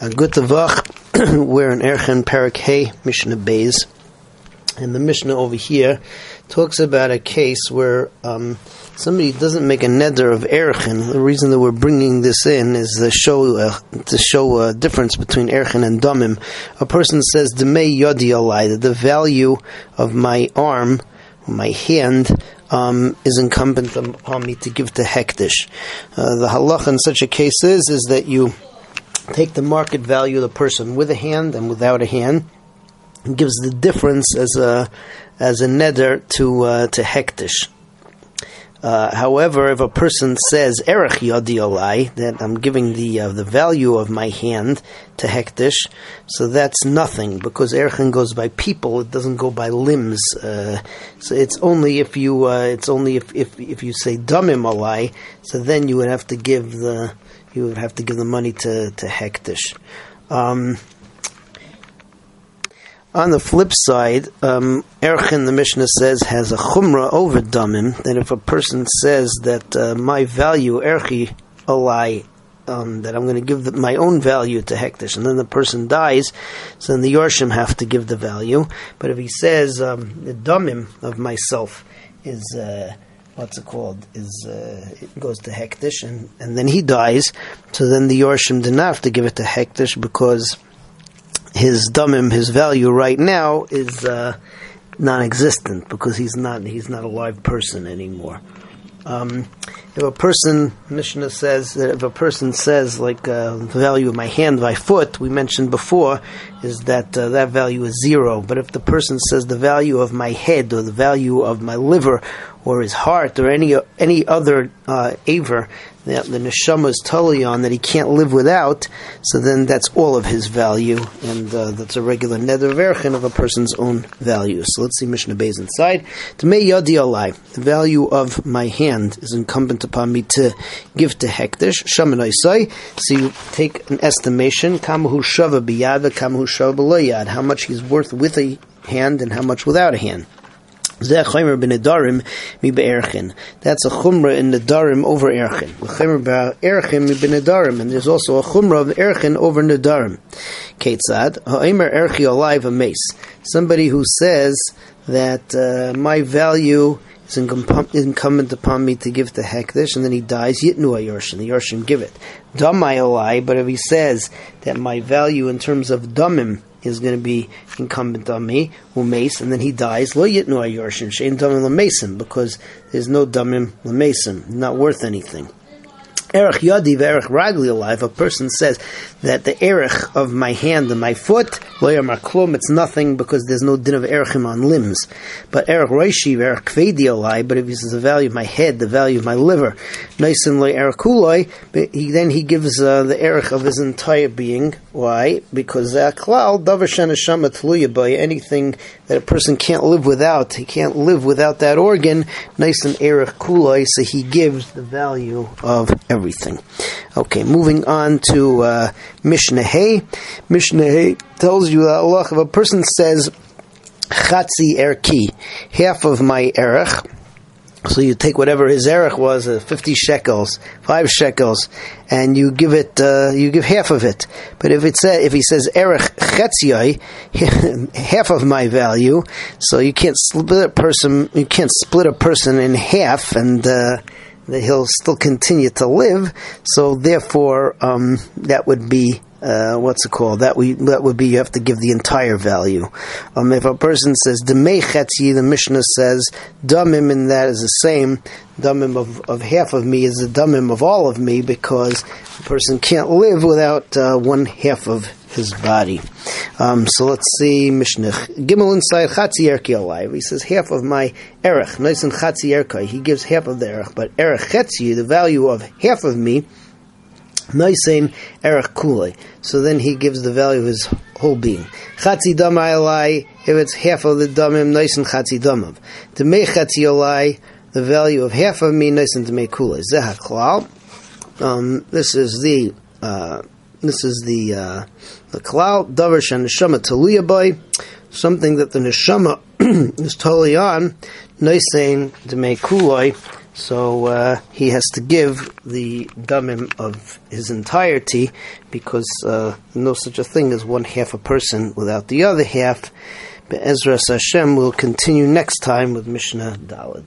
A good Tavach, we're in Erchen Parak Hey, Mishnah Beis. And the Mishnah over here talks about a case where um, somebody doesn't make a neder of Erchen. The reason that we're bringing this in is to show uh, to show a difference between Erchen and Damim. A person says, that the value of my arm, my hand, um, is incumbent upon me to give to Hektish. Uh, the halach in such a case is is that you take the market value of the person with a hand and without a hand, and gives the difference as a as a neder to uh, to hektish. Uh, however, if a person says erech yadi that I'm giving the uh, the value of my hand to hektish, so that's nothing because erchen goes by people; it doesn't go by limbs. Uh, so it's only if you uh, it's only if, if if you say damim olai, so then you would have to give the you would have to give the money to to hektish. Um, on the flip side, um, Erchin, the Mishnah says, has a chumrah over damim, that if a person says that uh, my value, Erchi, alai, um, that I'm going to give the, my own value to Hektish, and then the person dies, so then the Yorshim have to give the value. But if he says um, the damim of myself is uh, what's it called is uh, it goes to Hektish, and, and then he dies, so then the Yorshim didn't have to give it to Hektish because his damim, his value right now is uh, non-existent because he's not he's not a live person anymore. Um, if a person, Mishnah says that if a person says like uh, the value of my hand, my foot, we mentioned before, is that uh, that value is zero. But if the person says the value of my head or the value of my liver or his heart or any any other uh, aver that the neshama is totally on that he can't live without, so then that's all of his value, and uh, that's a regular neder verchen of a person's own value. So let's see Mishnah Beis inside. To me yadi alai, the value of my hand is incumbent upon me to give to hektish shaman So you take an estimation. How much he's worth with a hand and how much without a hand. That's a chumrah in the damim over erchin. And there's also a chumrah of erchin over nedarim. Ketzad ha'omer erchi alive a mace. Somebody who says that uh, my value is incumbent upon me to give to Hekdesh, and then he dies, Yitnu Ayorshin, the Yorshin give it. Damai but if he says that my value in terms of Damim is going to be incumbent on me, mace, and then he dies. Lo yitnu ayorshin shein damim because there's no damim lemasim, not worth anything. Erech Yadi Erech Ragli alive, a person says that the Erech of my hand and my foot, Maklum, it's nothing because there's no din of Erechim on limbs. But Erech Roishi, Erech Kvedi alive, but if he says the value of my head, the value of my liver, Nisan Loy Erech Kuloi, he, then he gives uh, the Erech of his entire being. Why? Because Klal, Davar Shana by anything that a person can't live without, he can't live without that organ, Nisan Erech Kuloi, so he gives the value of everything everything. Okay, moving on to uh, Mishnah Hay. Mishnah Hay tells you that Allah, if a person says Chatzi Erki, half of my Erech, so you take whatever his erech was, uh, fifty shekels, five shekels, and you give it, uh, you give half of it. But if it say, if he says erech chetzioi, half of my value, so you can't split a person, you can't split a person in half, and uh, that he'll still continue to live. So therefore, um, that would be uh, what's it called? That we that would be you have to give the entire value. Um, if a person says demei chetzi, the Mishnah says damim, and that is the same. Damim of, of half of me is the damim of all of me because a person can't live without uh, one half of his body. Um, so let's see Mishnah. Gimel inside Chatzi Erki alive. He says half of my Erech, nice and Chatzi Erkai. He gives half of the Erech, but Erech the value of half of me, Noisein Erech Kulei. So then he gives the value of his whole being. Chatzi Damai Alai, if it's half of the Damim, Noisein Chatzi Damav. Make Chatzi Alai, the value of half of me, Noisein to make Kulei. Zehach Um, this is the, uh, this is the uh, the klal davar shen neshama taluya by something that the neshama is totally on. To make kuloi. So uh, he has to give the damim of his entirety because uh, no such a thing as one half a person without the other half. Be'ezras Hashem will continue next time with Mishnah Dalad.